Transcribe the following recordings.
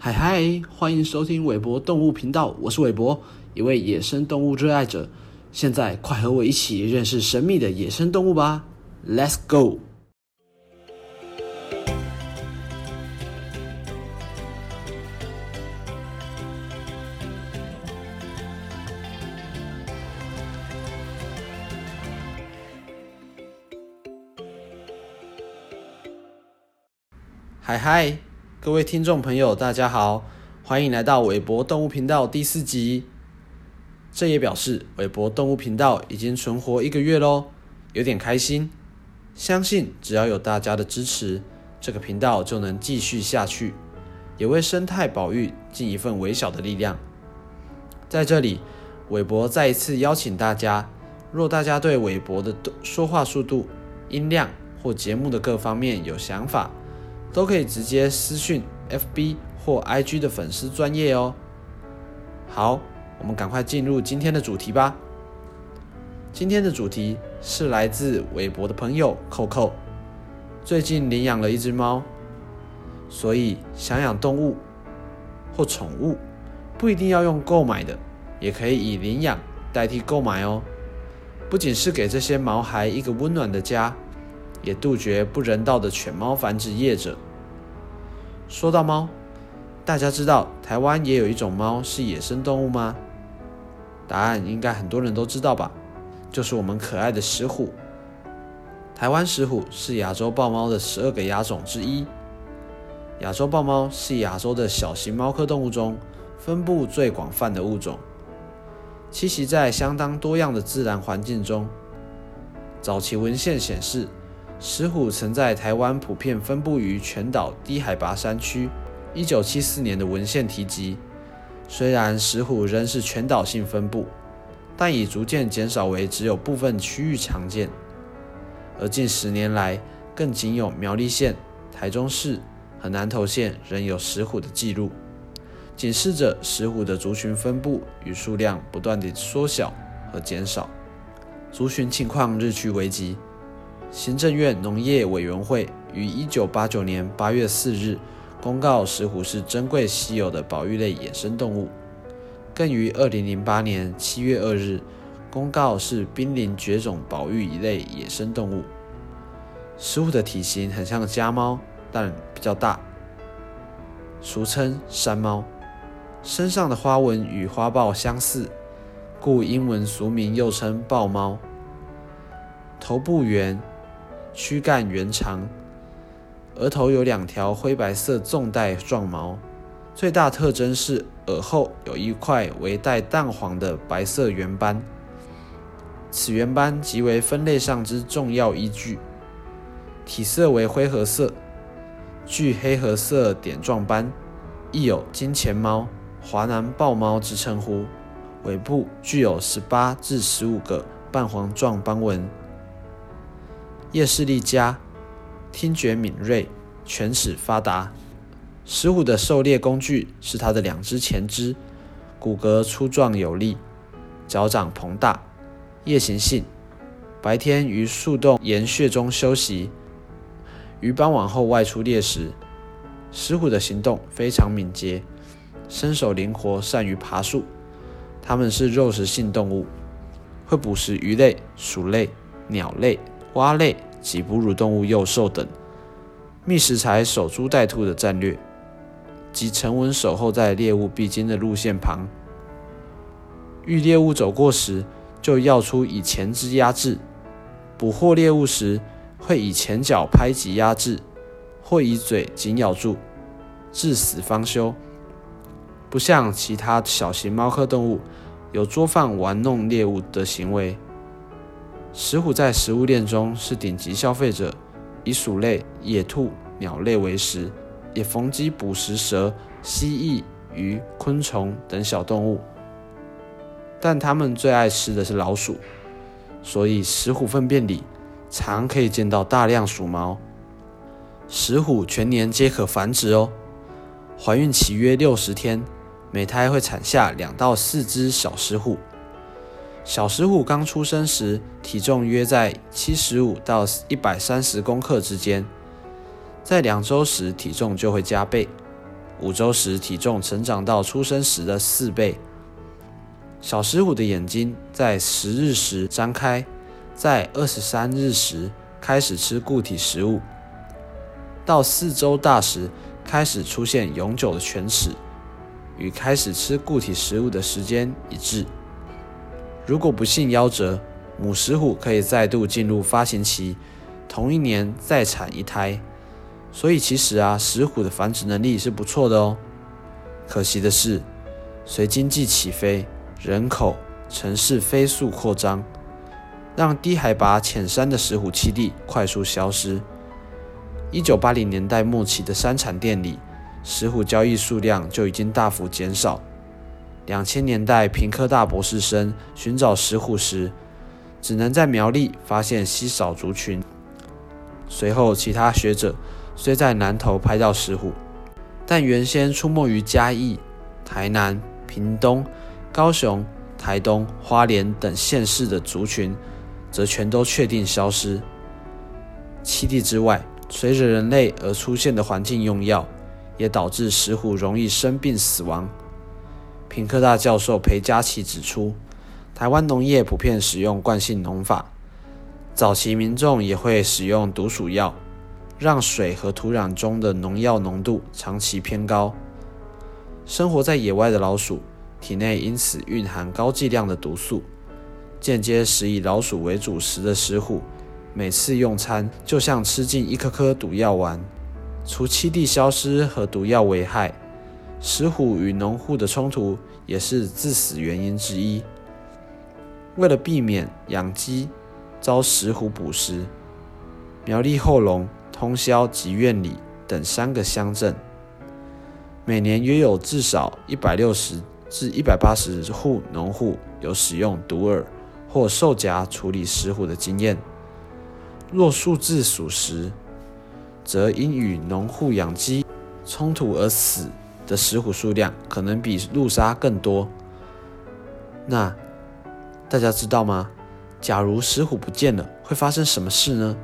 嗨嗨，欢迎收听韦博动物频道，我是韦博，一位野生动物热爱者。现在快和我一起认识神秘的野生动物吧，Let's go！嗨嗨，各位听众朋友，大家好，欢迎来到韦博动物频道第四集。这也表示韦博动物频道已经存活一个月喽，有点开心。相信只要有大家的支持，这个频道就能继续下去，也为生态保育尽一份微小的力量。在这里，韦博再一次邀请大家，若大家对韦博的说话速度、音量或节目的各方面有想法，都可以直接私讯 FB 或 IG 的粉丝专业哦。好，我们赶快进入今天的主题吧。今天的主题是来自韦博的朋友扣扣，最近领养了一只猫，所以想养动物或宠物，不一定要用购买的，也可以以领养代替购买哦。不仅是给这些毛孩一个温暖的家。也杜绝不人道的犬猫繁殖业者。说到猫，大家知道台湾也有一种猫是野生动物吗？答案应该很多人都知道吧，就是我们可爱的石虎。台湾石虎是亚洲豹猫的十二个亚种之一。亚洲豹猫是亚洲的小型猫科动物中分布最广泛的物种，栖息在相当多样的自然环境中。早期文献显示。石虎曾在台湾普遍分布于全岛低海拔山区。一九七四年的文献提及，虽然石虎仍是全岛性分布，但已逐渐减少为只有部分区域常见。而近十年来，更仅有苗栗县、台中市和南投县仍有石虎的记录，警示着石虎的族群分布与数量不断地缩小和减少，族群情况日趋危急。行政院农业委员会于一九八九年八月四日公告石虎是珍贵稀有的保育类野生动物，更于二零零八年七月二日公告是濒临绝种保育一类野生动物。石虎的体型很像家猫，但比较大，俗称山猫。身上的花纹与花豹相似，故英文俗名又称豹猫。头部圆。躯干圆长，额头有两条灰白色纵带状毛，最大特征是耳后有一块为带淡黄的白色圆斑，此圆斑即为分类上之重要依据。体色为灰褐色，具黑褐色点状斑，亦有金钱猫、华南豹猫之称呼。尾部具有十八至十五个半黄状斑纹。夜视力佳，听觉敏锐，犬齿发达。石虎的狩猎工具是它的两只前肢，骨骼粗壮有力，脚掌膨大，夜行性，白天于树洞岩穴中休息，于傍晚后外出猎食。石虎的行动非常敏捷，身手灵活，善于爬树。它们是肉食性动物，会捕食鱼类、鼠类、鸟类。蛙类及哺乳动物幼兽等，觅食材守株待兔的战略，即沉稳守候在猎物必经的路线旁，遇猎物走过时，就要出以前肢压制；捕获猎物时，会以前脚拍击压制，或以嘴紧咬住，至死方休。不像其他小型猫科动物，有捉放玩弄猎物的行为。石虎在食物链中是顶级消费者，以鼠类、野兔、鸟类为食，也逢机捕食蛇、蜥蜴、鱼、昆虫等小动物。但它们最爱吃的是老鼠，所以石虎粪便里常可以见到大量鼠毛。石虎全年皆可繁殖哦，怀孕期约六十天，每胎会产下两到四只小石虎。小石虎刚出生时，体重约在七十五到一百三十公克之间，在两周时体重就会加倍，五周时体重成长到出生时的四倍。小石虎的眼睛在十日时张开，在二十三日时开始吃固体食物，到四周大时开始出现永久的犬齿，与开始吃固体食物的时间一致。如果不幸夭折，母石虎可以再度进入发情期，同一年再产一胎。所以其实啊，石虎的繁殖能力是不错的哦。可惜的是，随经济起飞。人口、城市飞速扩张，让低海拔浅山的石虎栖地快速消失。一九八零年代末期的山产店里，石虎交易数量就已经大幅减少。两千年代，平科大博士生寻找石虎时，只能在苗栗发现稀少族群。随后，其他学者虽在南投拍到石虎，但原先出没于嘉义、台南、屏东。高雄、台东、花莲等县市的族群，则全都确定消失。七地之外，随着人类而出现的环境用药，也导致石虎容易生病死亡。平科大教授裴佳琪指出，台湾农业普遍使用惯性农法，早期民众也会使用毒鼠药，让水和土壤中的农药浓度长期偏高。生活在野外的老鼠。体内因此蕴含高剂量的毒素，间接使以老鼠为主食的食虎，每次用餐就像吃进一颗颗毒药丸。除栖地消失和毒药危害，石虎与农户的冲突也是致死原因之一。为了避免养鸡遭石虎捕食，苗栗后龙、通霄及苑里等三个乡镇，每年约有至少一百六十。至一百八十户农户有使用毒饵或兽夹处理石虎的经验。若数字属实，则因与农户养鸡冲突而死的石虎数量可能比路杀更多。那大家知道吗？假如石虎不见了，会发生什么事呢？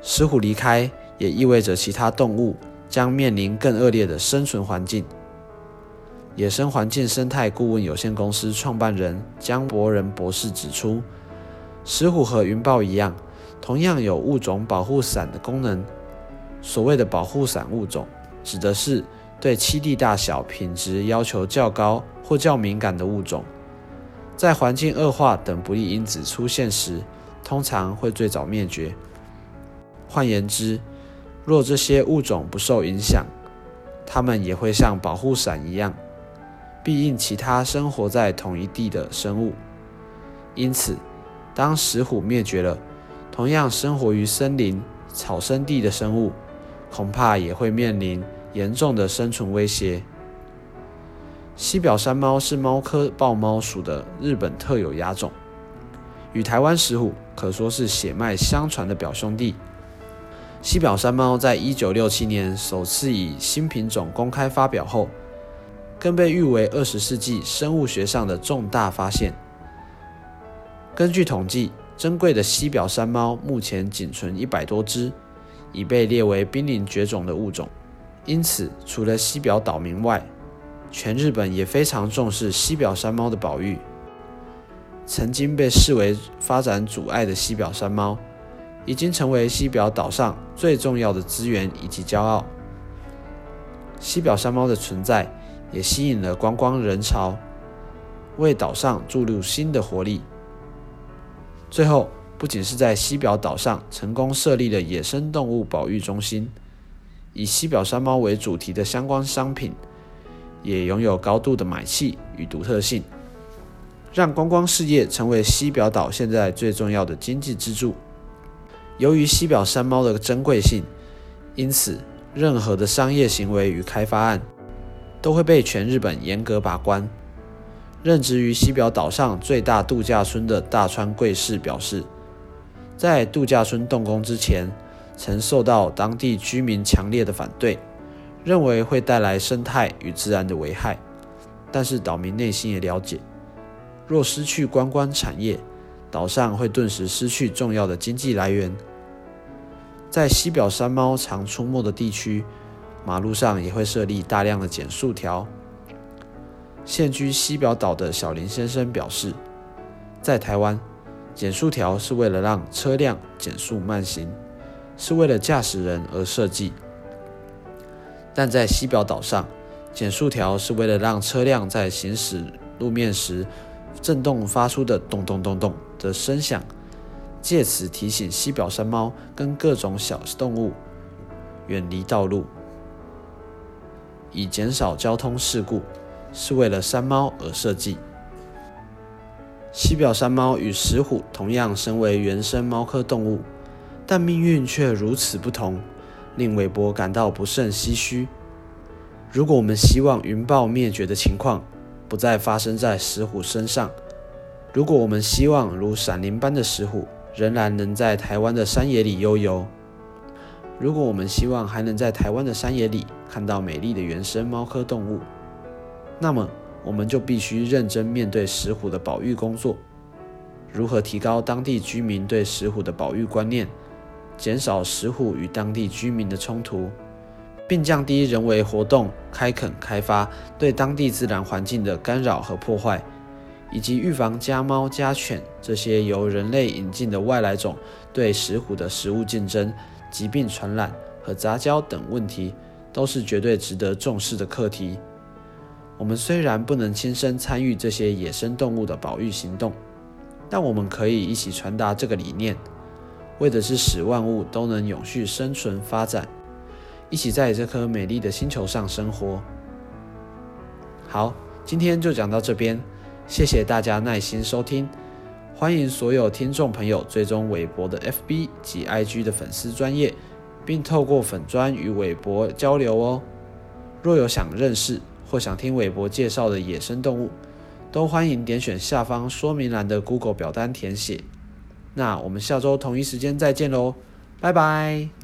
石虎离开也意味着其他动物将面临更恶劣的生存环境。野生环境生态顾问有限公司创办人江博仁博士指出，石虎和云豹一样，同样有物种保护伞的功能。所谓的保护伞物种，指的是对栖地大小、品质要求较高或较敏感的物种。在环境恶化等不利因子出现时，通常会最早灭绝。换言之，若这些物种不受影响，它们也会像保护伞一样。必应其他生活在同一地的生物，因此，当石虎灭绝了，同样生活于森林、草生地的生物，恐怕也会面临严重的生存威胁。西表山猫是猫科豹猫属的日本特有亚种，与台湾石虎可说是血脉相传的表兄弟。西表山猫在一九六七年首次以新品种公开发表后。更被誉为二十世纪生物学上的重大发现。根据统计，珍贵的西表山猫目前仅存一百多只，已被列为濒临绝种的物种。因此，除了西表岛民外，全日本也非常重视西表山猫的保育。曾经被视为发展阻碍的西表山猫，已经成为西表岛上最重要的资源以及骄傲。西表山猫的存在。也吸引了观光人潮，为岛上注入新的活力。最后，不仅是在西表岛上成功设立了野生动物保育中心，以西表山猫为主题的相关商品，也拥有高度的买气与独特性，让观光事业成为西表岛现在最重要的经济支柱。由于西表山猫的珍贵性，因此任何的商业行为与开发案。都会被全日本严格把关。任职于西表岛上最大度假村的大川贵士表示，在度假村动工之前，曾受到当地居民强烈的反对，认为会带来生态与自然的危害。但是岛民内心也了解，若失去观光产业，岛上会顿时失去重要的经济来源。在西表山猫常出没的地区。马路上也会设立大量的减速条。现居西表岛的小林先生表示，在台湾，减速条是为了让车辆减速慢行，是为了驾驶人而设计；但在西表岛上，减速条是为了让车辆在行驶路面时震动发出的咚咚咚咚的声响，借此提醒西表山猫跟各种小动物远离道路，以减少交通事故。是为了山猫而设计。西表山猫与石虎同样身为原生猫科动物，但命运却如此不同，令韦伯感到不胜唏嘘。如果我们希望云豹灭绝的情况不再发生在石虎身上，如果我们希望如闪灵般的石虎仍然能在台湾的山野里悠游，如果我们希望还能在台湾的山野里看到美丽的原生猫科动物，那么，我们就必须认真面对石虎的保育工作。如何提高当地居民对石虎的保育观念，减少石虎与当地居民的冲突，并降低人为活动开垦开发对当地自然环境的干扰和破坏，以及预防家猫家犬这些由人类引进的外来种对石虎的食物竞争、疾病传染和杂交等问题，都是绝对值得重视的课题。我们虽然不能亲身参与这些野生动物的保育行动，但我们可以一起传达这个理念，为的是使万物都能永续生存发展，一起在这颗美丽的星球上生活。好，今天就讲到这边，谢谢大家耐心收听，欢迎所有听众朋友追踪韦博的 FB 及 IG 的粉丝专业，并透过粉专与韦博交流哦。若有想认识，或想听韦伯介绍的野生动物，都欢迎点选下方说明栏的 Google 表单填写。那我们下周同一时间再见喽，拜拜。